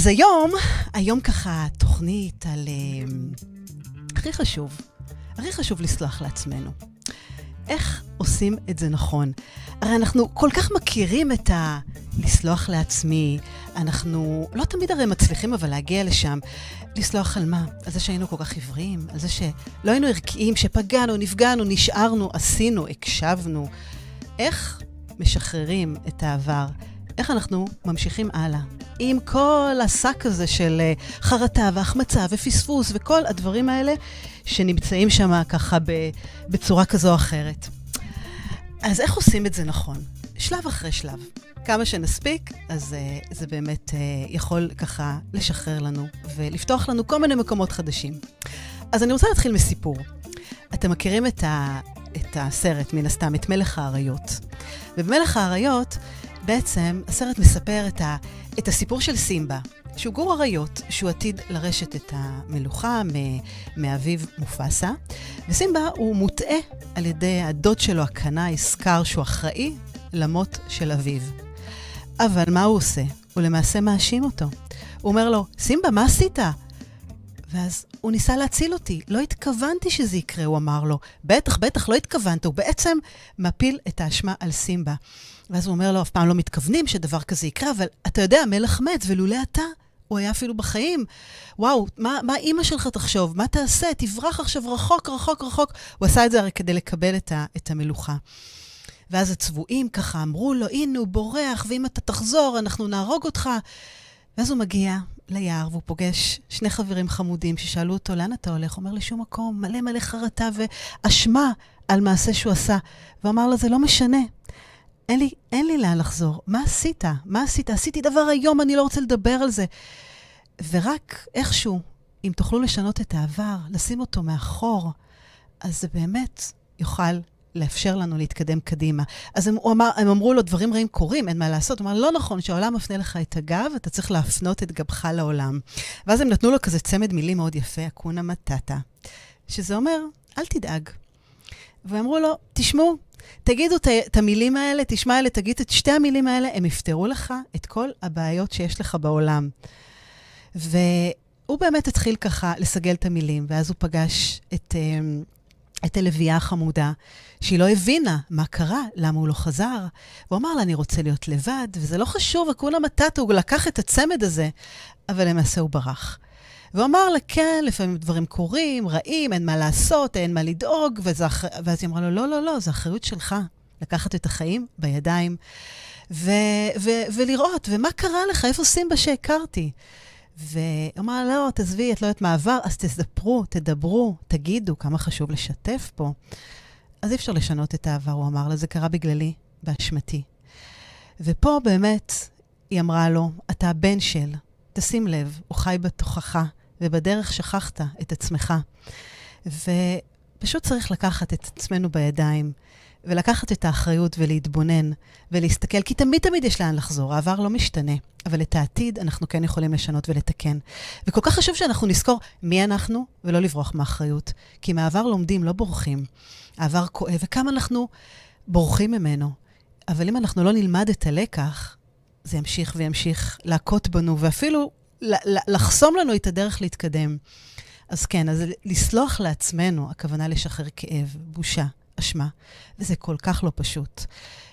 אז היום, היום ככה תוכנית על... uh, הכי חשוב, הכי חשוב לסלוח לעצמנו. איך עושים את זה נכון? הרי אנחנו כל כך מכירים את ה... לסלוח לעצמי, אנחנו לא תמיד הרי מצליחים אבל להגיע לשם. לסלוח על מה? על זה שהיינו כל כך עיוורים? על זה שלא היינו ערכיים, שפגענו, נפגענו, נשארנו, עשינו, הקשבנו. איך משחררים את העבר? איך אנחנו ממשיכים הלאה? עם כל השק הזה של אה, חרטה והחמצה ופספוס וכל הדברים האלה שנמצאים שם ככה בצורה כזו או אחרת. אז איך עושים את זה נכון? שלב אחרי שלב. כמה שנספיק, אז uh, זה באמת uh, יכול ככה לשחרר לנו ולפתוח לנו כל מיני מקומות חדשים. אז אני רוצה להתחיל מסיפור. אתם מכירים את, ה, את הסרט, מן הסתם, את מלך האריות. ובמלך האריות, בעצם הסרט מספר את, ה, את הסיפור של סימבה, שהוא גור אריות, שהוא עתיד לרשת את המלוכה מאביו מופסה, וסימבה הוא מוטעה על ידי הדוד שלו, הקנאי, סקאר, שהוא אחראי למות של אביו. אבל מה הוא עושה? הוא למעשה מאשים אותו. הוא אומר לו, סימבה, מה עשית? ואז הוא ניסה להציל אותי. לא התכוונתי שזה יקרה, הוא אמר לו. בטח, בטח, לא התכוונת. הוא בעצם מפיל את האשמה על סימבה. ואז הוא אומר לו, אף פעם לא מתכוונים שדבר כזה יקרה, אבל אתה יודע, המלך מת, ולולא אתה, הוא היה אפילו בחיים. וואו, מה, מה אימא שלך תחשוב? מה תעשה? תברח עכשיו רחוק, רחוק, רחוק. הוא עשה את זה הרי כדי לקבל את, ה, את המלוכה. ואז הצבועים ככה אמרו לו, הנה הוא בורח, ואם אתה תחזור, אנחנו נהרוג אותך. ואז הוא מגיע ליער והוא פוגש שני חברים חמודים ששאלו אותו, לאן אתה הולך? הוא אומר, לשום מקום, מלא מלא חרטה ואשמה על מעשה שהוא עשה. והוא אמר לו, זה לא משנה. אין לי, אין לי לאן לחזור. מה עשית? מה עשית? עשיתי דבר היום, אני לא רוצה לדבר על זה. ורק איכשהו, אם תוכלו לשנות את העבר, לשים אותו מאחור, אז זה באמת יוכל לאפשר לנו להתקדם קדימה. אז הם, אמר, הם אמרו לו, דברים רעים קורים, אין מה לעשות. הוא אמר, לא נכון, שהעולם מפנה לך את הגב, אתה צריך להפנות את גבך לעולם. ואז הם נתנו לו כזה צמד מילים מאוד יפה, אקונה מטאטה, שזה אומר, אל תדאג. ואמרו לו, תשמעו, תגידו את המילים האלה, תשמע אלה, תגיד את שתי המילים האלה, הם יפתרו לך את כל הבעיות שיש לך בעולם. והוא באמת התחיל ככה לסגל את המילים, ואז הוא פגש את... אמ, את הלוויה החמודה, שהיא לא הבינה מה קרה, למה הוא לא חזר. הוא אמר לה, אני רוצה להיות לבד, וזה לא חשוב, הכונה מטאטו, הוא לקח את הצמד הזה, אבל למעשה הוא ברח. והוא אמר לה, כן, לפעמים דברים קורים, רעים, אין מה לעשות, אין מה לדאוג, וזה, ואז היא אמרה לו, לא, לא, לא, זו אחריות שלך, לקחת את החיים בידיים ו- ו- ולראות, ומה קרה לך, איפה סימבה שהכרתי? והיא אמרה, לא, תעזבי, את לא יודעת מה עבר, אז תספרו, תדברו, תגידו כמה חשוב לשתף פה. אז אי אפשר לשנות את העבר, הוא אמר לה, זה קרה בגללי, באשמתי. ופה באמת היא אמרה לו, אתה הבן של, תשים לב, הוא חי בתוכך, ובדרך שכחת את עצמך. ופשוט צריך לקחת את עצמנו בידיים, ולקחת את האחריות ולהתבונן ולהסתכל, כי תמיד תמיד יש לאן לחזור, העבר לא משתנה, אבל את העתיד אנחנו כן יכולים לשנות ולתקן. וכל כך חשוב שאנחנו נזכור מי אנחנו ולא לברוח מאחריות, כי מהעבר לומדים, לא בורחים. העבר כואב, וכמה אנחנו בורחים ממנו. אבל אם אנחנו לא נלמד את הלקח, זה ימשיך וימשיך להכות בנו, ואפילו לחסום לנו את הדרך להתקדם. אז כן, אז לסלוח לעצמנו, הכוונה לשחרר כאב, בושה, אשמה, וזה כל כך לא פשוט.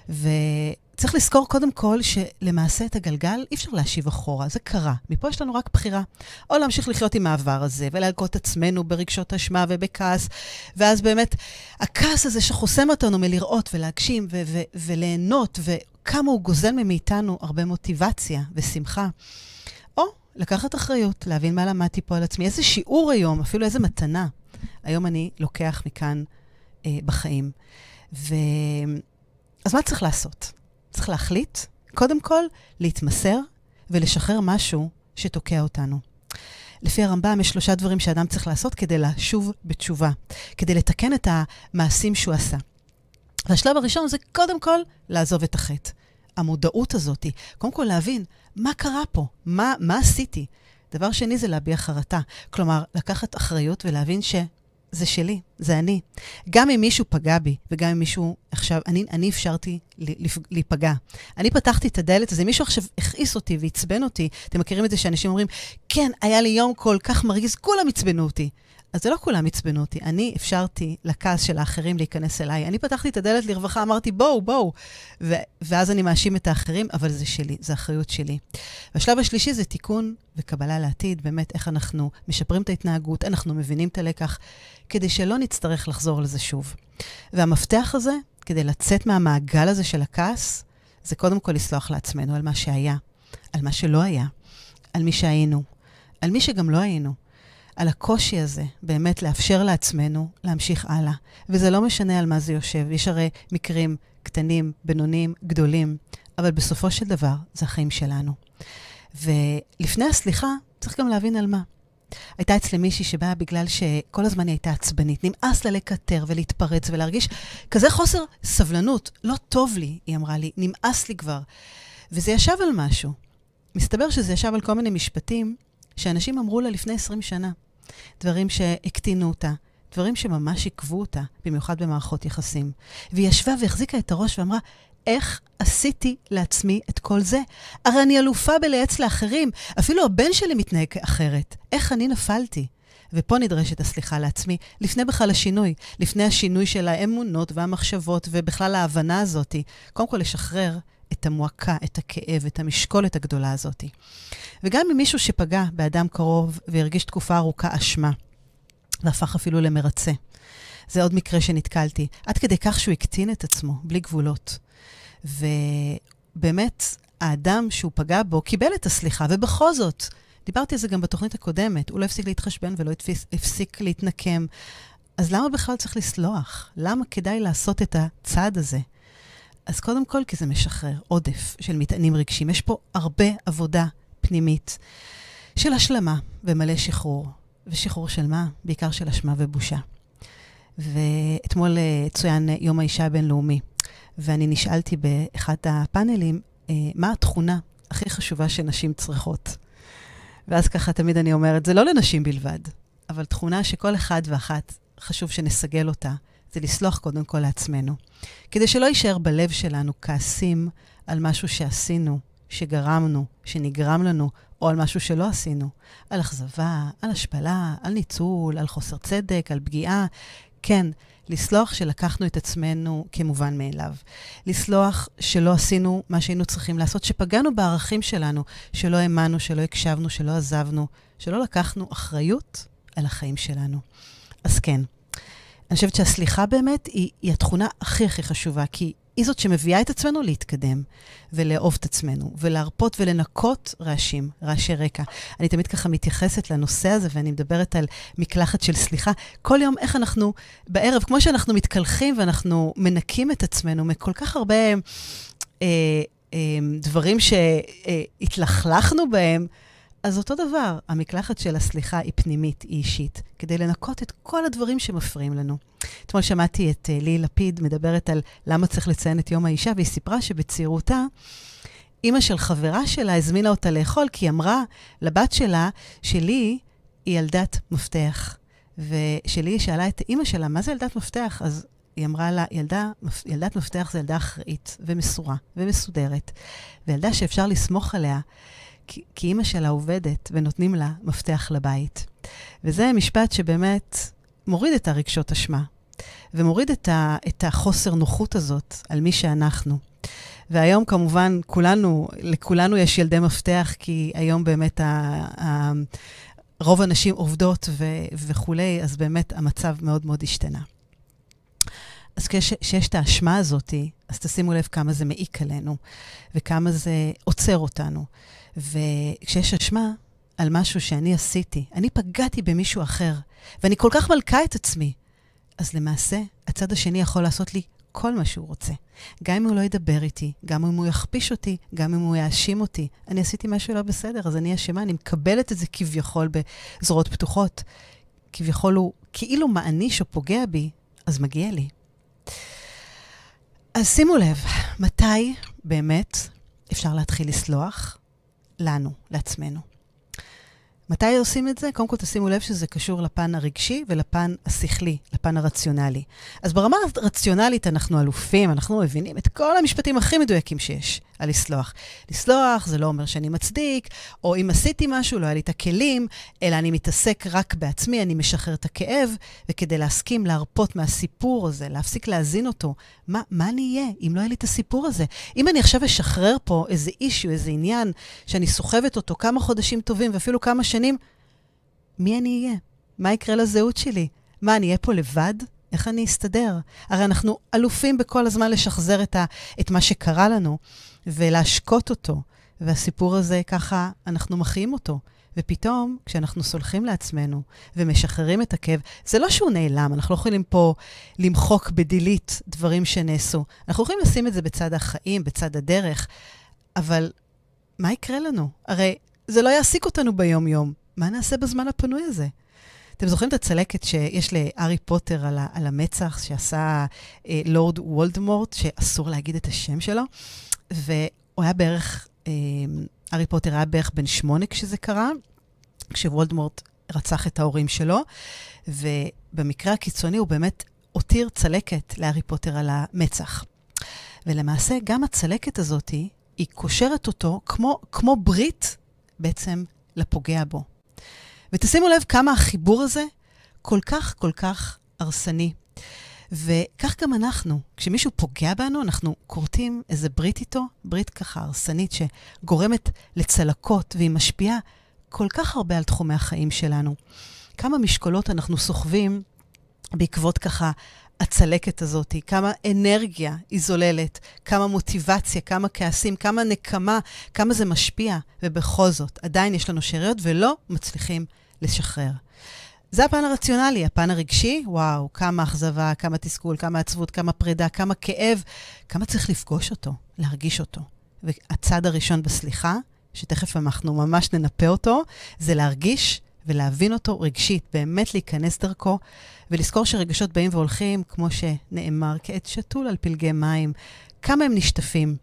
וצריך לזכור קודם כל שלמעשה את הגלגל אי אפשר להשיב אחורה, זה קרה. מפה יש לנו רק בחירה. או להמשיך לחיות עם העבר הזה, ולהלקות עצמנו ברגשות אשמה ובכעס, ואז באמת, הכעס הזה שחוסם אותנו מלראות ולהגשים ו- ו- וליהנות, וכמה הוא גוזל מאיתנו הרבה מוטיבציה ושמחה. לקחת אחריות, להבין מה למדתי פה על עצמי, איזה שיעור היום, אפילו איזה מתנה. היום אני לוקח מכאן אה, בחיים. ו... אז מה צריך לעשות? צריך להחליט, קודם כל, להתמסר ולשחרר משהו שתוקע אותנו. לפי הרמב"ם יש שלושה דברים שאדם צריך לעשות כדי לשוב בתשובה, כדי לתקן את המעשים שהוא עשה. והשלב הראשון זה קודם כל לעזוב את החטא. המודעות הזאת, קודם כל להבין מה קרה פה, מה, מה עשיתי. דבר שני זה להביע חרטה. כלומר, לקחת אחריות ולהבין ש... זה שלי, זה אני. גם אם מישהו פגע בי, וגם אם מישהו עכשיו, אני, אני אפשרתי להיפגע. אני פתחתי את הדלת הזה, מישהו עכשיו הכעיס אותי ועצבן אותי. אתם מכירים את זה שאנשים אומרים, כן, היה לי יום כל כך מרגיז, כולם עצבנו אותי. אז זה לא כולם עצבנו אותי, אני אפשרתי לכעס של האחרים להיכנס אליי. אני פתחתי את הדלת לרווחה, אמרתי, בואו, בואו. ו- ואז אני מאשים את האחרים, אבל זה שלי, זה אחריות שלי. והשלב השלישי זה תיקון וקבלה לעתיד, באמת איך אנחנו משפרים את ההתנהגות, אנחנו מבינים את הלקח, כדי שלא נצטרך לחזור לזה שוב. והמפתח הזה, כדי לצאת מהמעגל הזה של הכעס, זה קודם כל לסלוח לעצמנו על מה שהיה, על מה שלא היה, על מי שהיינו, על מי שגם לא היינו. על הקושי הזה, באמת לאפשר לעצמנו להמשיך הלאה. וזה לא משנה על מה זה יושב. יש הרי מקרים קטנים, בינוניים, גדולים, אבל בסופו של דבר זה החיים שלנו. ולפני הסליחה, צריך גם להבין על מה. הייתה אצלי מישהי שבאה בגלל שכל הזמן היא הייתה עצבנית. נמאס לה לקטר ולהתפרץ ולהרגיש כזה חוסר סבלנות. לא טוב לי, היא אמרה לי, נמאס לי כבר. וזה ישב על משהו. מסתבר שזה ישב על כל מיני משפטים שאנשים אמרו לה לפני 20 שנה. דברים שהקטינו אותה, דברים שממש עיכבו אותה, במיוחד במערכות יחסים. והיא ישבה והחזיקה את הראש ואמרה, איך עשיתי לעצמי את כל זה? הרי אני אלופה בלייעץ לאחרים, אפילו הבן שלי מתנהג אחרת. איך אני נפלתי? ופה נדרשת הסליחה לעצמי, לפני בכלל השינוי, לפני השינוי של האמונות והמחשבות ובכלל ההבנה הזאת. קודם כל לשחרר את המועקה, את הכאב, את המשקולת הגדולה הזאת. וגם אם מישהו שפגע באדם קרוב והרגיש תקופה ארוכה אשמה, והפך אפילו למרצה. זה עוד מקרה שנתקלתי, עד כדי כך שהוא הקטין את עצמו, בלי גבולות. ובאמת, האדם שהוא פגע בו קיבל את הסליחה, ובכל זאת, דיברתי על זה גם בתוכנית הקודמת, הוא לא הפסיק להתחשבן ולא הפסיק להתנקם. אז למה בכלל צריך לסלוח? למה כדאי לעשות את הצעד הזה? אז קודם כל, כי זה משחרר עודף של מטענים רגשיים. יש פה הרבה עבודה פנימית של השלמה ומלא שחרור. ושחרור של מה? בעיקר של אשמה ובושה. ואתמול אה, צוין יום האישה הבינלאומי, ואני נשאלתי באחד הפאנלים, אה, מה התכונה הכי חשובה שנשים צריכות? ואז ככה תמיד אני אומרת, זה לא לנשים בלבד, אבל תכונה שכל אחד ואחת חשוב שנסגל אותה, זה לסלוח קודם כל לעצמנו. כדי שלא יישאר בלב שלנו כעסים על משהו שעשינו, שגרמנו, שנגרם לנו, או על משהו שלא עשינו. על אכזבה, על השפלה, על ניצול, על חוסר צדק, על פגיעה. כן, לסלוח שלקחנו את עצמנו כמובן מאליו. לסלוח שלא עשינו מה שהיינו צריכים לעשות, שפגענו בערכים שלנו, שלא האמנו, שלא הקשבנו, שלא עזבנו, שלא לקחנו אחריות על החיים שלנו. אז כן, אני חושבת שהסליחה באמת היא, היא התכונה הכי הכי חשובה, כי היא זאת שמביאה את עצמנו להתקדם ולאהוב את עצמנו, ולהרפות ולנקות רעשים, רעשי רקע. אני תמיד ככה מתייחסת לנושא הזה, ואני מדברת על מקלחת של סליחה. כל יום איך אנחנו, בערב, כמו שאנחנו מתקלחים ואנחנו מנקים את עצמנו מכל כך הרבה אה, אה, דברים שהתלכלכנו בהם, אז אותו דבר, המקלחת של הסליחה היא פנימית, היא אישית, כדי לנקות את כל הדברים שמפריעים לנו. אתמול שמעתי את uh, ליהי לפיד מדברת על למה צריך לציין את יום האישה, והיא סיפרה שבצעירותה, אימא של חברה שלה הזמינה אותה לאכול, כי היא אמרה לבת שלה שלי היא ילדת מפתח. ושלי שאלה את אימא שלה, מה זה ילדת מפתח? אז היא אמרה לה, ילדה, ילדת מפתח זה ילדה אחראית ומסורה ומסודרת, וילדה שאפשר לסמוך עליה. כי, כי אימא שלה עובדת ונותנים לה מפתח לבית. וזה משפט שבאמת מוריד את הרגשות אשמה, ומוריד את, ה, את החוסר נוחות הזאת על מי שאנחנו. והיום כמובן כולנו, לכולנו יש ילדי מפתח, כי היום באמת ה, ה, רוב הנשים עובדות ו, וכולי, אז באמת המצב מאוד מאוד השתנה. אז כשיש את האשמה הזאת, אז תשימו לב כמה זה מעיק עלינו, וכמה זה עוצר אותנו. וכשיש אשמה על משהו שאני עשיתי, אני פגעתי במישהו אחר, ואני כל כך מלכה את עצמי, אז למעשה, הצד השני יכול לעשות לי כל מה שהוא רוצה. גם אם הוא לא ידבר איתי, גם אם הוא יכפיש אותי, גם אם הוא יאשים אותי. אני עשיתי משהו לא בסדר, אז אני אשמה, אני מקבלת את זה כביכול בזרועות פתוחות. כביכול הוא כאילו מעניש או פוגע בי, אז מגיע לי. אז שימו לב, מתי באמת אפשר להתחיל לסלוח לנו, לעצמנו? מתי עושים את זה? קודם כל תשימו לב שזה קשור לפן הרגשי ולפן השכלי, לפן הרציונלי. אז ברמה הרציונלית אנחנו אלופים, אנחנו מבינים את כל המשפטים הכי מדויקים שיש על לסלוח. לסלוח זה לא אומר שאני מצדיק, או אם עשיתי משהו, לא היה לי את הכלים, אלא אני מתעסק רק בעצמי, אני משחרר את הכאב, וכדי להסכים להרפות מהסיפור הזה, להפסיק להזין אותו, מה, מה אני אהיה אם לא יהיה לי את הסיפור הזה? אם אני עכשיו אשחרר פה איזה אישיו, איזה עניין, שאני סוחבת אותו כמה חודשים טובים ואפילו כמה שנים, מי אני אהיה? מה יקרה לזהות שלי? מה, אני אהיה פה לבד? איך אני אסתדר? הרי אנחנו אלופים בכל הזמן לשחזר את, ה, את מה שקרה לנו ולהשקות אותו, והסיפור הזה, ככה אנחנו מחיים אותו. ופתאום, כשאנחנו סולחים לעצמנו ומשחררים את הכאב, זה לא שהוא נעלם, אנחנו לא יכולים פה למחוק בדילית דברים שנעשו. אנחנו יכולים לשים את זה בצד החיים, בצד הדרך, אבל מה יקרה לנו? הרי זה לא יעסיק אותנו ביום-יום. מה נעשה בזמן הפנוי הזה? אתם זוכרים את הצלקת שיש לארי פוטר על, על המצח, שעשה אה, לורד וולדמורט, שאסור להגיד את השם שלו? והוא היה בערך, אה, ארי פוטר היה בערך בן שמונה כשזה קרה, כשוולדמורט רצח את ההורים שלו, ובמקרה הקיצוני הוא באמת הותיר צלקת לארי פוטר על המצח. ולמעשה, גם הצלקת הזאת, היא קושרת אותו כמו, כמו ברית בעצם לפוגע בו. ותשימו לב כמה החיבור הזה כל כך כל כך הרסני. וכך גם אנחנו, כשמישהו פוגע בנו, אנחנו כורתים איזה ברית איתו, ברית ככה הרסנית שגורמת לצלקות, והיא משפיעה כל כך הרבה על תחומי החיים שלנו. כמה משקולות אנחנו סוחבים בעקבות ככה הצלקת הזאת, כמה אנרגיה היא זוללת, כמה מוטיבציה, כמה כעסים, כמה נקמה, כמה זה משפיע, ובכל זאת, עדיין יש לנו שאריות ולא מצליחים לשחרר. זה הפן הרציונלי, הפן הרגשי, וואו, כמה אכזבה, כמה תסכול, כמה עצבות, כמה פרידה, כמה כאב, כמה צריך לפגוש אותו, להרגיש אותו. והצד הראשון בסליחה, שתכף אנחנו ממש ננפה אותו, זה להרגיש ולהבין אותו רגשית, באמת להיכנס דרכו, ולזכור שרגשות באים והולכים, כמו שנאמר, כעת שתול על פלגי מים, כמה הם נשטפים.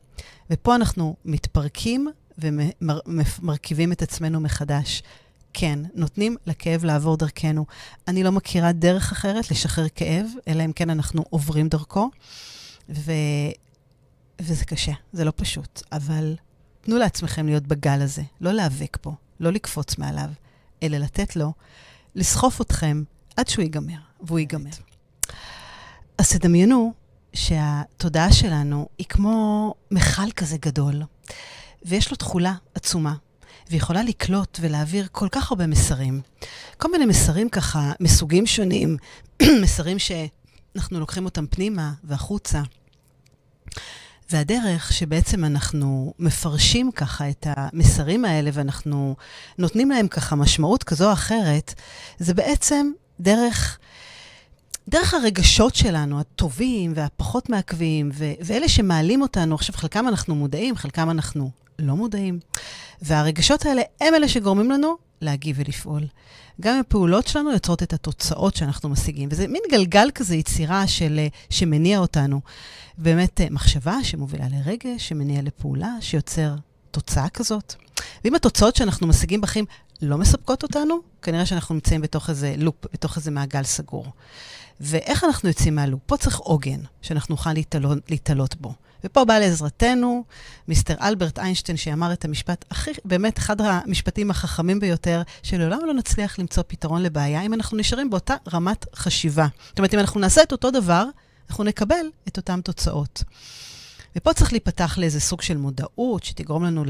ופה אנחנו מתפרקים ומרכיבים את עצמנו מחדש. כן, נותנים לכאב לעבור דרכנו. אני לא מכירה דרך אחרת לשחרר כאב, אלא אם כן אנחנו עוברים דרכו, ו... וזה קשה, זה לא פשוט, אבל תנו לעצמכם להיות בגל הזה, לא להיאבק פה, לא לקפוץ מעליו, אלא לתת לו לסחוף אתכם עד שהוא ייגמר, והוא ייגמר. אז תדמיינו שהתודעה שלנו היא כמו מכל כזה גדול, ויש לו תכולה עצומה. ויכולה לקלוט ולהעביר כל כך הרבה מסרים. כל מיני מסרים ככה, מסוגים שונים, מסרים שאנחנו לוקחים אותם פנימה והחוצה. והדרך שבעצם אנחנו מפרשים ככה את המסרים האלה ואנחנו נותנים להם ככה משמעות כזו או אחרת, זה בעצם דרך, דרך הרגשות שלנו, הטובים והפחות מעכבים, ו- ואלה שמעלים אותנו, עכשיו חלקם אנחנו מודעים, חלקם אנחנו לא מודעים. והרגשות האלה הם אלה שגורמים לנו להגיב ולפעול. גם הפעולות שלנו יוצרות את התוצאות שאנחנו משיגים. וזה מין גלגל כזה, יצירה של, שמניע אותנו. באמת מחשבה שמובילה לרגש, שמניע לפעולה, שיוצר תוצאה כזאת. ואם התוצאות שאנחנו משיגים בחיים לא מספקות אותנו, כנראה שאנחנו נמצאים בתוך איזה לופ, בתוך איזה מעגל סגור. ואיך אנחנו יוצאים מהלופ? פה צריך עוגן, שאנחנו נוכל להתעלות בו. ופה בא לעזרתנו מיסטר אלברט איינשטיין, שאמר את המשפט הכי, באמת אחד המשפטים החכמים ביותר, שלעולם לא נצליח למצוא פתרון לבעיה אם אנחנו נשארים באותה רמת חשיבה. זאת אומרת, אם אנחנו נעשה את אותו דבר, אנחנו נקבל את אותן תוצאות. ופה צריך להיפתח לאיזה סוג של מודעות שתגרום לנו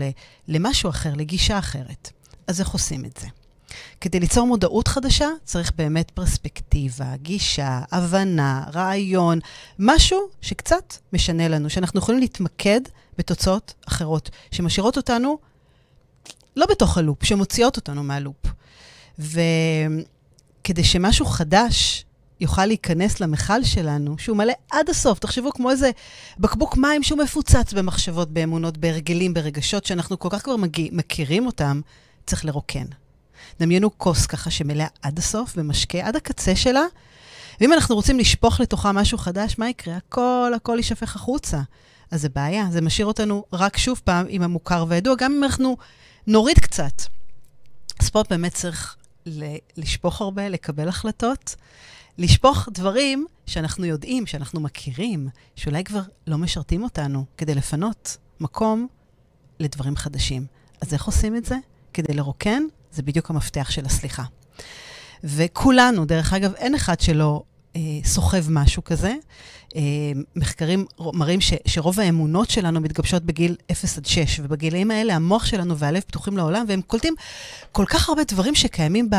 למשהו אחר, לגישה אחרת. אז איך עושים את זה? כדי ליצור מודעות חדשה, צריך באמת פרספקטיבה, גישה, הבנה, רעיון, משהו שקצת משנה לנו, שאנחנו יכולים להתמקד בתוצאות אחרות, שמשאירות אותנו לא בתוך הלופ, שמוציאות אותנו מהלופ. וכדי שמשהו חדש יוכל להיכנס למכל שלנו, שהוא מלא עד הסוף. תחשבו כמו איזה בקבוק מים שהוא מפוצץ במחשבות, באמונות, בהרגלים, ברגשות, שאנחנו כל כך כבר מגיע, מכירים אותם, צריך לרוקן. דמיינו כוס ככה שמלאה עד הסוף ומשקה עד הקצה שלה, ואם אנחנו רוצים לשפוך לתוכה משהו חדש, מה יקרה? הכל, הכל יישפך החוצה. אז זה בעיה, זה משאיר אותנו רק שוב פעם עם המוכר והידוע, גם אם אנחנו נוריד קצת. אז בספורט באמת צריך לשפוך הרבה, לקבל החלטות, לשפוך דברים שאנחנו יודעים, שאנחנו מכירים, שאולי כבר לא משרתים אותנו, כדי לפנות מקום לדברים חדשים. אז איך עושים את זה? כדי לרוקן, זה בדיוק המפתח של הסליחה. וכולנו, דרך אגב, אין אחד שלא אה, סוחב משהו כזה. אה, מחקרים מראים ש, שרוב האמונות שלנו מתגבשות בגיל 0 עד 6, ובגילאים האלה המוח שלנו והלב פתוחים לעולם, והם קולטים כל כך הרבה דברים שקיימים ב,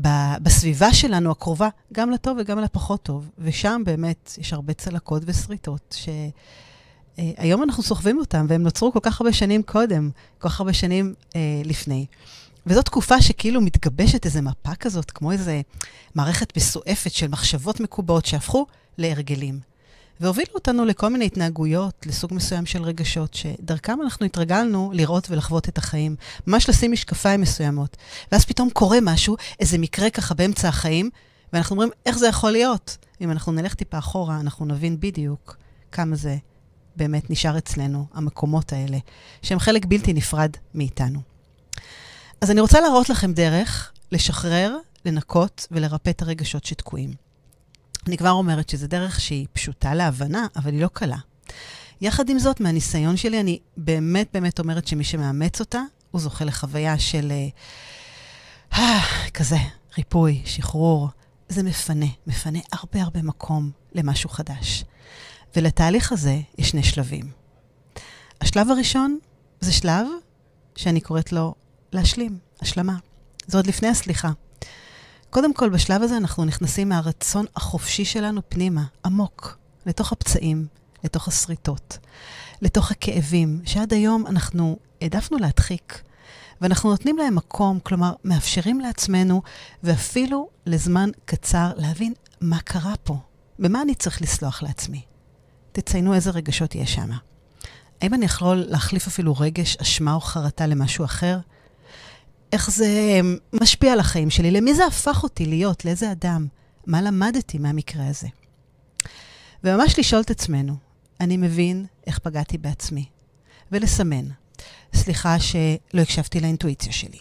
ב, בסביבה שלנו הקרובה, גם לטוב וגם לפחות טוב. ושם באמת יש הרבה צלקות ושריטות, שהיום אה, אנחנו סוחבים אותם, והם נוצרו כל כך הרבה שנים קודם, כל כך הרבה שנים אה, לפני. וזו תקופה שכאילו מתגבשת איזו מפה כזאת, כמו איזו מערכת מסועפת של מחשבות מקובעות שהפכו להרגלים. והובילו אותנו לכל מיני התנהגויות, לסוג מסוים של רגשות, שדרכם אנחנו התרגלנו לראות ולחוות את החיים. ממש לשים משקפיים מסוימות. ואז פתאום קורה משהו, איזה מקרה ככה באמצע החיים, ואנחנו אומרים, איך זה יכול להיות? אם אנחנו נלך טיפה אחורה, אנחנו נבין בדיוק כמה זה באמת נשאר אצלנו, המקומות האלה, שהם חלק בלתי נפרד מאיתנו. אז אני רוצה להראות לכם דרך לשחרר, לנקות ולרפא את הרגשות שתקועים. אני כבר אומרת שזו דרך שהיא פשוטה להבנה, אבל היא לא קלה. יחד עם זאת, מהניסיון שלי, אני באמת באמת אומרת שמי שמאמץ אותה, הוא זוכה לחוויה של אה, כזה, ריפוי, שחרור. זה מפנה, מפנה הרבה הרבה מקום למשהו חדש. ולתהליך הזה יש שני שלבים. השלב הראשון זה שלב שאני קוראת לו להשלים, השלמה. זה עוד לפני הסליחה. קודם כל, בשלב הזה אנחנו נכנסים מהרצון החופשי שלנו פנימה, עמוק, לתוך הפצעים, לתוך השריטות, לתוך הכאבים, שעד היום אנחנו העדפנו להדחיק, ואנחנו נותנים להם מקום, כלומר, מאפשרים לעצמנו, ואפילו לזמן קצר, להבין מה קרה פה, במה אני צריך לסלוח לעצמי. תציינו איזה רגשות יש שם. האם אני יכול להחליף אפילו רגש, אשמה או חרטה למשהו אחר? איך זה משפיע על החיים שלי, למי זה הפך אותי להיות, לאיזה אדם, מה למדתי מהמקרה הזה. וממש לשאול את עצמנו, אני מבין איך פגעתי בעצמי, ולסמן. סליחה שלא הקשבתי לאינטואיציה שלי.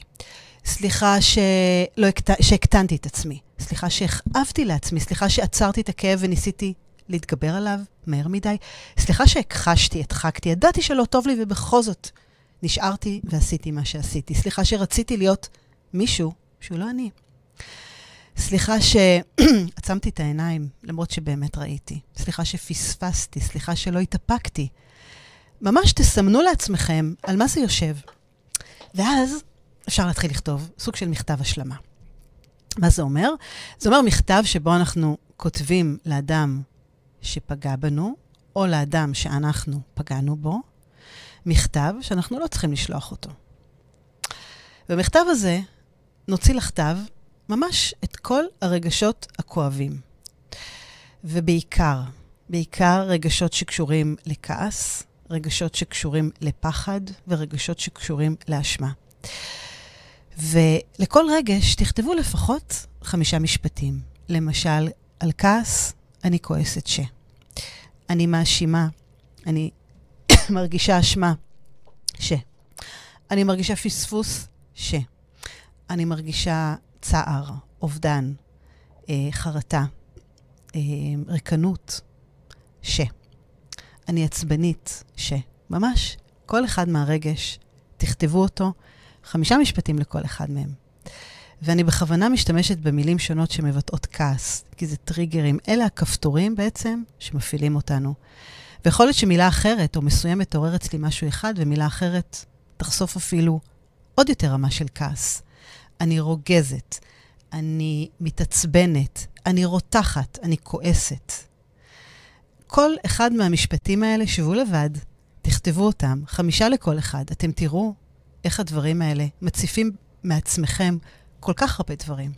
סליחה שלא הקט... שהקטנתי את עצמי. סליחה שהכאבתי לעצמי. סליחה שעצרתי את הכאב וניסיתי להתגבר עליו מהר מדי. סליחה שהכחשתי, הדחקתי, ידעתי שלא טוב לי ובכל זאת נשארתי ועשיתי מה שעשיתי. סליחה שרציתי להיות מישהו שהוא לא אני. סליחה שעצמתי את העיניים, למרות שבאמת ראיתי. סליחה שפספסתי, סליחה שלא התאפקתי. ממש תסמנו לעצמכם על מה זה יושב. ואז אפשר להתחיל לכתוב סוג של מכתב השלמה. מה זה אומר? זה אומר מכתב שבו אנחנו כותבים לאדם שפגע בנו, או לאדם שאנחנו פגענו בו, מכתב שאנחנו לא צריכים לשלוח אותו. במכתב הזה נוציא לכתב ממש את כל הרגשות הכואבים. ובעיקר, בעיקר רגשות שקשורים לכעס, רגשות שקשורים לפחד ורגשות שקשורים לאשמה. ולכל רגש תכתבו לפחות חמישה משפטים. למשל, על כעס, אני כועסת ש. אני מאשימה, אני מרגישה אשמה, ש. אני מרגישה פספוס, ש. אני מרגישה צער, אובדן, אה, חרטה, אה, ריקנות, ש. אני עצבנית, ש. ממש, כל אחד מהרגש, תכתבו אותו, חמישה משפטים לכל אחד מהם. ואני בכוונה משתמשת במילים שונות שמבטאות כעס, כי זה טריגרים. אלה הכפתורים בעצם שמפעילים אותנו. ויכול להיות שמילה אחרת או מסוימת תעורר אצלי משהו אחד, ומילה אחרת תחשוף אפילו עוד יותר רמה של כעס. אני רוגזת, אני מתעצבנת, אני רותחת, אני כועסת. כל אחד מהמשפטים האלה, שבו לבד, תכתבו אותם, חמישה לכל אחד. אתם תראו איך הדברים האלה מציפים מעצמכם כל כך הרבה דברים.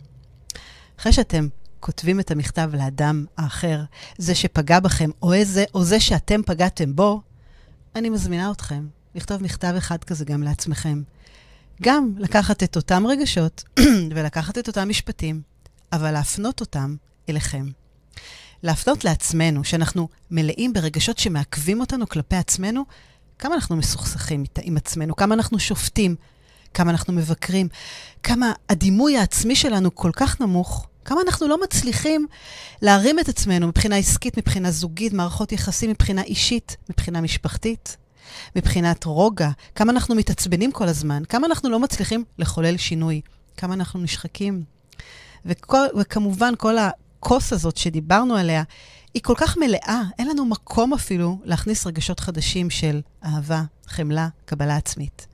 אחרי שאתם כותבים את המכתב לאדם האחר, זה שפגע בכם, או, איזה, או זה שאתם פגעתם בו, אני מזמינה אתכם לכתוב מכתב אחד כזה גם לעצמכם. גם לקחת את אותם רגשות ולקחת את אותם משפטים, אבל להפנות אותם אליכם. להפנות לעצמנו, שאנחנו מלאים ברגשות שמעכבים אותנו כלפי עצמנו, כמה אנחנו מסוכסכים עם עצמנו, כמה אנחנו שופטים, כמה אנחנו מבקרים, כמה הדימוי העצמי שלנו כל כך נמוך, כמה אנחנו לא מצליחים להרים את עצמנו מבחינה עסקית, מבחינה זוגית, מערכות יחסים, מבחינה אישית, מבחינה משפחתית, מבחינת רוגע, כמה אנחנו מתעצבנים כל הזמן, כמה אנחנו לא מצליחים לחולל שינוי, כמה אנחנו נשחקים. וכל, וכמובן, כל הכוס הזאת שדיברנו עליה, היא כל כך מלאה, אין לנו מקום אפילו להכניס רגשות חדשים של אהבה, חמלה, קבלה עצמית.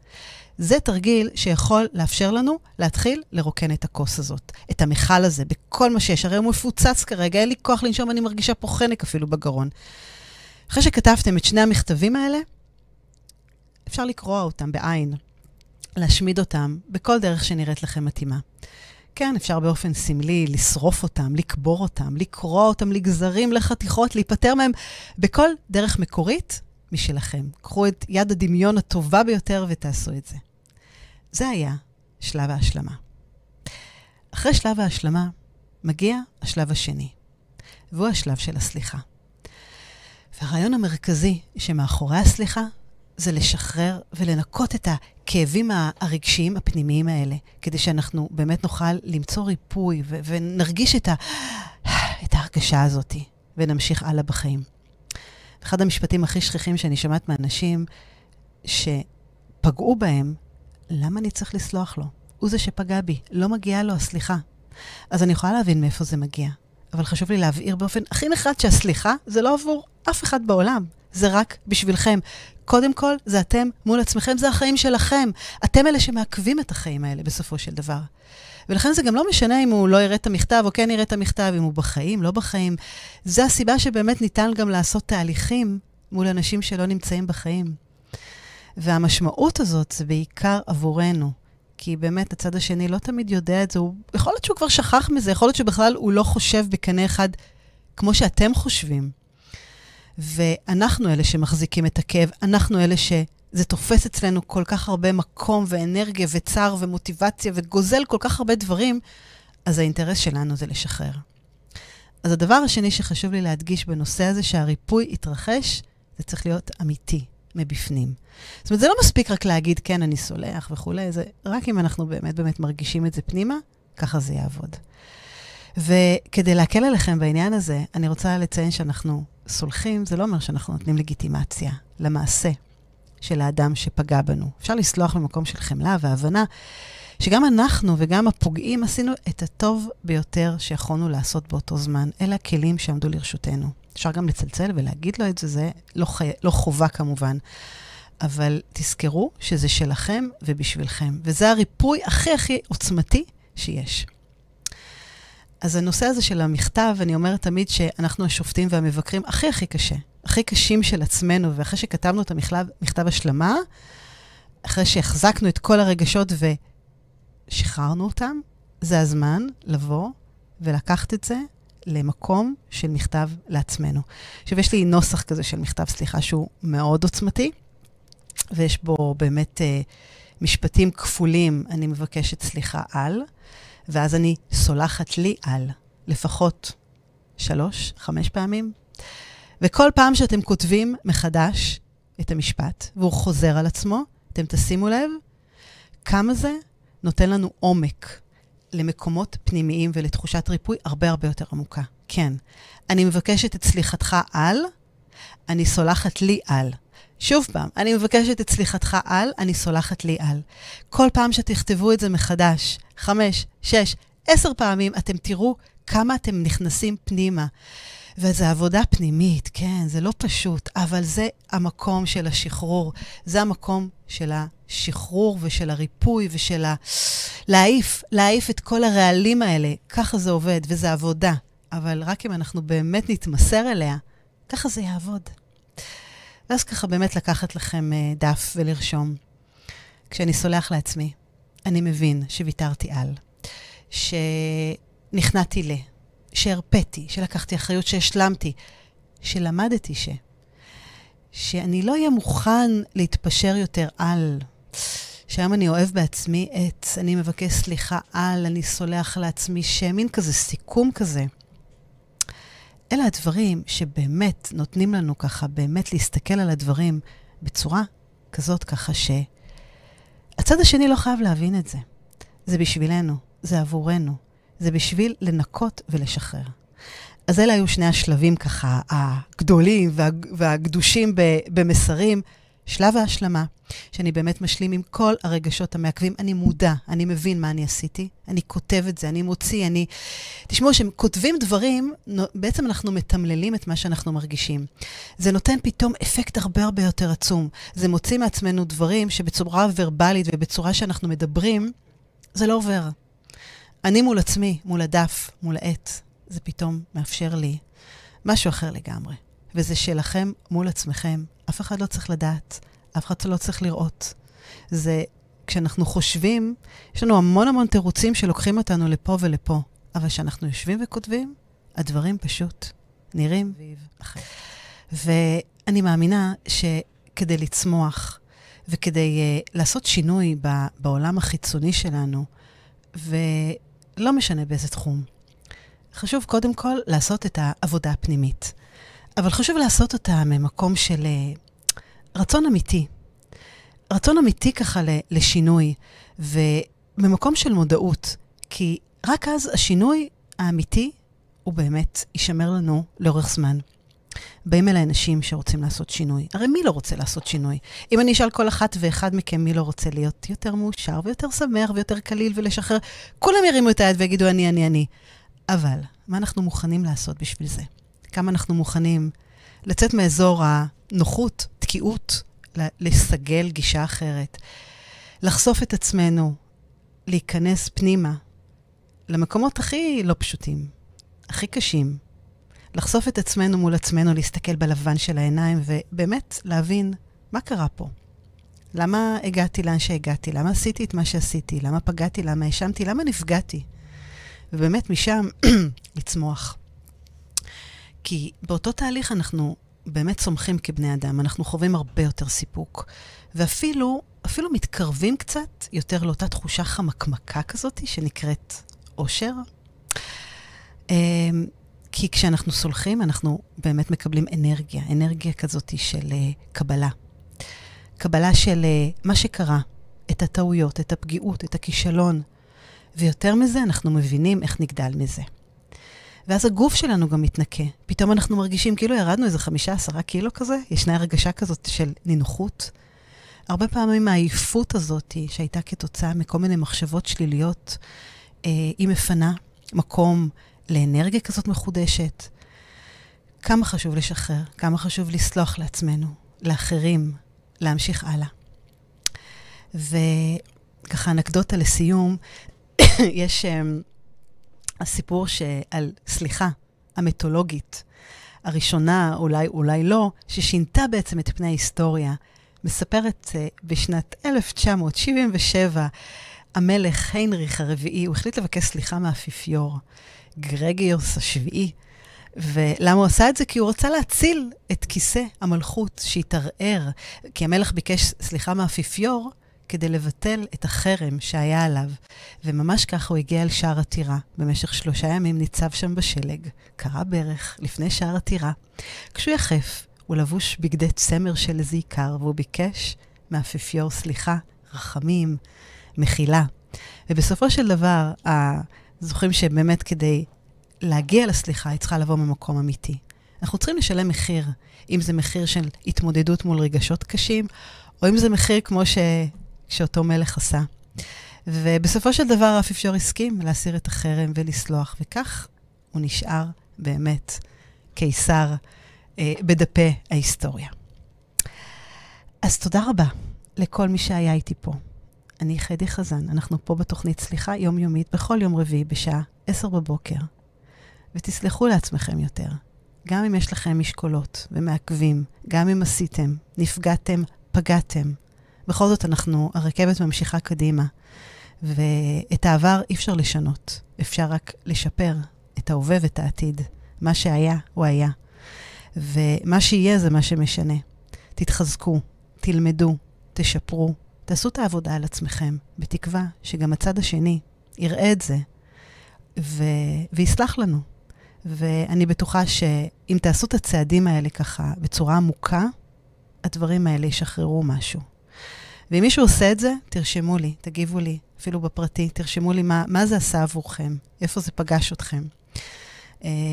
זה תרגיל שיכול לאפשר לנו להתחיל לרוקן את הכוס הזאת, את המכל הזה, בכל מה שיש. הרי הוא מפוצץ כרגע, אין לי כוח לנשום, אני מרגישה פה חנק אפילו בגרון. אחרי שכתבתם את שני המכתבים האלה, אפשר לקרוע אותם בעין, להשמיד אותם בכל דרך שנראית לכם מתאימה. כן, אפשר באופן סמלי לשרוף אותם, לקבור אותם, לקרוע אותם לגזרים, לחתיכות, להיפטר מהם בכל דרך מקורית משלכם. קחו את יד הדמיון הטובה ביותר ותעשו את זה. זה היה שלב ההשלמה. אחרי שלב ההשלמה מגיע השלב השני, והוא השלב של הסליחה. והרעיון המרכזי שמאחורי הסליחה זה לשחרר ולנקות את הכאבים הרגשיים הפנימיים האלה, כדי שאנחנו באמת נוכל למצוא ריפוי ו- ונרגיש את, ה- את ההרגשה הזאת ונמשיך הלאה בחיים. אחד המשפטים הכי שכיחים שאני שומעת מאנשים שפגעו בהם, למה אני צריך לסלוח לו? הוא זה שפגע בי, לא מגיעה לו הסליחה. אז אני יכולה להבין מאיפה זה מגיע, אבל חשוב לי להבהיר באופן הכי נחרץ שהסליחה זה לא עבור אף אחד בעולם, זה רק בשבילכם. קודם כל, זה אתם מול עצמכם, זה החיים שלכם. אתם אלה שמעכבים את החיים האלה בסופו של דבר. ולכן זה גם לא משנה אם הוא לא יראה את המכתב או כן יראה את המכתב, אם הוא בחיים, לא בחיים. זו הסיבה שבאמת ניתן גם לעשות תהליכים מול אנשים שלא נמצאים בחיים. והמשמעות הזאת זה בעיקר עבורנו, כי באמת הצד השני לא תמיד יודע את זה. הוא, יכול להיות שהוא כבר שכח מזה, יכול להיות שבכלל הוא לא חושב בקנה אחד כמו שאתם חושבים. ואנחנו אלה שמחזיקים את הכאב, אנחנו אלה שזה תופס אצלנו כל כך הרבה מקום ואנרגיה וצער ומוטיבציה וגוזל כל כך הרבה דברים, אז האינטרס שלנו זה לשחרר. אז הדבר השני שחשוב לי להדגיש בנושא הזה, שהריפוי יתרחש, זה צריך להיות אמיתי, מבפנים. זאת אומרת, זה לא מספיק רק להגיד, כן, אני סולח וכולי, זה רק אם אנחנו באמת באמת מרגישים את זה פנימה, ככה זה יעבוד. וכדי להקל עליכם בעניין הזה, אני רוצה לציין שאנחנו סולחים, זה לא אומר שאנחנו נותנים לגיטימציה למעשה של האדם שפגע בנו. אפשר לסלוח במקום של חמלה והבנה שגם אנחנו וגם הפוגעים עשינו את הטוב ביותר שיכולנו לעשות באותו זמן. אלה הכלים שעמדו לרשותנו. אפשר גם לצלצל ולהגיד לו את זה, זה לא, חי... לא חובה כמובן. אבל תזכרו שזה שלכם ובשבילכם. וזה הריפוי הכי הכי עוצמתי שיש. אז הנושא הזה של המכתב, אני אומרת תמיד שאנחנו השופטים והמבקרים הכי הכי קשה, הכי קשים של עצמנו, ואחרי שכתבנו את המכתב, מכתב השלמה, אחרי שהחזקנו את כל הרגשות ושחררנו אותם, זה הזמן לבוא ולקחת את זה למקום של מכתב לעצמנו. עכשיו, יש לי נוסח כזה של מכתב סליחה שהוא מאוד עוצמתי, ויש בו באמת אה, משפטים כפולים, אני מבקשת סליחה על. ואז אני סולחת לי על לפחות שלוש, חמש פעמים. וכל פעם שאתם כותבים מחדש את המשפט, והוא חוזר על עצמו, אתם תשימו לב כמה זה נותן לנו עומק למקומות פנימיים ולתחושת ריפוי הרבה הרבה יותר עמוקה. כן, אני מבקשת את סליחתך על, אני סולחת לי על. שוב פעם, אני מבקשת את סליחתך על, אני סולחת לי על. כל פעם שתכתבו את זה מחדש, חמש, שש, עשר פעמים, אתם תראו כמה אתם נכנסים פנימה. וזו עבודה פנימית, כן, זה לא פשוט, אבל זה המקום של השחרור. זה המקום של השחרור ושל הריפוי ושל ה... להעיף, להעיף את כל הרעלים האלה. ככה זה עובד, וזו עבודה. אבל רק אם אנחנו באמת נתמסר אליה, ככה זה יעבוד. ואז ככה באמת לקחת לכם uh, דף ולרשום. כשאני סולח לעצמי, אני מבין שוויתרתי על, שנכנעתי ל, שהרפאתי, שלקחתי אחריות, שהשלמתי, שלמדתי ש... שאני לא אהיה מוכן להתפשר יותר על, שהיום אני אוהב בעצמי את, אני מבקש סליחה על, אני סולח לעצמי, שמין כזה סיכום כזה. אלה הדברים שבאמת נותנים לנו ככה, באמת להסתכל על הדברים בצורה כזאת ככה הצד השני לא חייב להבין את זה. זה בשבילנו, זה עבורנו, זה בשביל לנקות ולשחרר. אז אלה היו שני השלבים ככה, הגדולים וה, והגדושים במסרים. שלב ההשלמה, שאני באמת משלים עם כל הרגשות המעכבים. אני מודע, אני מבין מה אני עשיתי, אני כותב את זה, אני מוציא, אני... תשמעו, כשהם כותבים דברים, בעצם אנחנו מתמללים את מה שאנחנו מרגישים. זה נותן פתאום אפקט הרבה הרבה יותר עצום. זה מוציא מעצמנו דברים שבצורה ורבלית ובצורה שאנחנו מדברים, זה לא עובר. אני מול עצמי, מול הדף, מול העט, זה פתאום מאפשר לי משהו אחר לגמרי. וזה שלכם מול עצמכם. אף אחד לא צריך לדעת, אף אחד לא צריך לראות. זה, כשאנחנו חושבים, יש לנו המון המון תירוצים שלוקחים אותנו לפה ולפה, אבל כשאנחנו יושבים וכותבים, הדברים פשוט נראים אחרת. ואני מאמינה שכדי לצמוח וכדי uh, לעשות שינוי ב- בעולם החיצוני שלנו, ולא משנה באיזה תחום, חשוב קודם כל לעשות את העבודה הפנימית. אבל חשוב לעשות אותה ממקום של אה, רצון אמיתי. רצון אמיתי ככה לשינוי, וממקום של מודעות, כי רק אז השינוי האמיתי הוא באמת יישמר לנו לאורך זמן. באים אליי אנשים שרוצים לעשות שינוי. הרי מי לא רוצה לעשות שינוי? אם אני אשאל כל אחת ואחד מכם מי לא רוצה להיות יותר מאושר ויותר שמח ויותר קליל ולשחרר, כולם ירימו את היד ויגידו אני, אני, אני. אבל, מה אנחנו מוכנים לעשות בשביל זה? כמה אנחנו מוכנים לצאת מאזור הנוחות, תקיעות, לסגל גישה אחרת, לחשוף את עצמנו, להיכנס פנימה למקומות הכי לא פשוטים, הכי קשים, לחשוף את עצמנו מול עצמנו, להסתכל בלבן של העיניים ובאמת להבין מה קרה פה. למה הגעתי לאן שהגעתי? למה עשיתי את מה שעשיתי? למה פגעתי? למה האשמתי? למה נפגעתי? ובאמת משם לצמוח. כי באותו תהליך אנחנו באמת צומחים כבני אדם, אנחנו חווים הרבה יותר סיפוק. ואפילו, אפילו מתקרבים קצת יותר לאותה תחושה חמקמקה כזאת שנקראת אושר. אמ, כי כשאנחנו סולחים, אנחנו באמת מקבלים אנרגיה, אנרגיה כזאת של uh, קבלה. קבלה של uh, מה שקרה, את הטעויות, את הפגיעות, את הכישלון. ויותר מזה, אנחנו מבינים איך נגדל מזה. ואז הגוף שלנו גם מתנקה. פתאום אנחנו מרגישים כאילו ירדנו איזה חמישה, עשרה קילו כזה, ישנה הרגשה כזאת של נינוחות. הרבה פעמים העייפות הזאת, שהייתה כתוצאה מכל מיני מחשבות שליליות, אה, היא מפנה מקום לאנרגיה כזאת מחודשת. כמה חשוב לשחרר, כמה חשוב לסלוח לעצמנו, לאחרים, להמשיך הלאה. וככה אנקדוטה לסיום, יש... אה, הסיפור שעל סליחה המיתולוגית הראשונה, אולי, אולי לא, ששינתה בעצם את פני ההיסטוריה, מספרת uh, בשנת 1977, המלך היינריך הרביעי, הוא החליט לבקש סליחה מהאפיפיור, גרגיוס השביעי. ולמה הוא עשה את זה? כי הוא רצה להציל את כיסא המלכות שהתערער. כי המלך ביקש סליחה מהאפיפיור, כדי לבטל את החרם שהיה עליו. וממש ככה הוא הגיע אל שער הטירה. במשך שלושה ימים ניצב שם בשלג, קרע ברך, לפני שער הטירה. כשהוא יחף, הוא לבוש בגדי צמר של איזה עיקר, והוא ביקש מהאפיפיור סליחה, רחמים, מחילה. ובסופו של דבר, זוכרים שבאמת כדי להגיע לסליחה, היא צריכה לבוא ממקום אמיתי. אנחנו צריכים לשלם מחיר, אם זה מחיר של התמודדות מול רגשות קשים, או אם זה מחיר כמו ש... שאותו מלך עשה. ובסופו של דבר האפיפיור הסכים להסיר את החרם ולסלוח, וכך הוא נשאר באמת קיסר אה, בדפי ההיסטוריה. אז תודה רבה לכל מי שהיה איתי פה. אני חדי חזן, אנחנו פה בתוכנית סליחה יומיומית בכל יום רביעי בשעה 10 בבוקר. ותסלחו לעצמכם יותר, גם אם יש לכם משקולות ומעכבים, גם אם עשיתם, נפגעתם, פגעתם. בכל זאת אנחנו, הרכבת ממשיכה קדימה, ואת העבר אי אפשר לשנות, אפשר רק לשפר את ההווה ואת העתיד. מה שהיה, הוא היה. ומה שיהיה זה מה שמשנה. תתחזקו, תלמדו, תשפרו, תעשו את העבודה על עצמכם, בתקווה שגם הצד השני יראה את זה ו... ויסלח לנו. ואני בטוחה שאם תעשו את הצעדים האלה ככה בצורה עמוקה, הדברים האלה ישחררו משהו. ואם מישהו עושה את זה, תרשמו לי, תגיבו לי, אפילו בפרטי, תרשמו לי מה, מה זה עשה עבורכם, איפה זה פגש אתכם.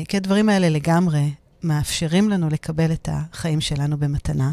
כי הדברים האלה לגמרי מאפשרים לנו לקבל את החיים שלנו במתנה.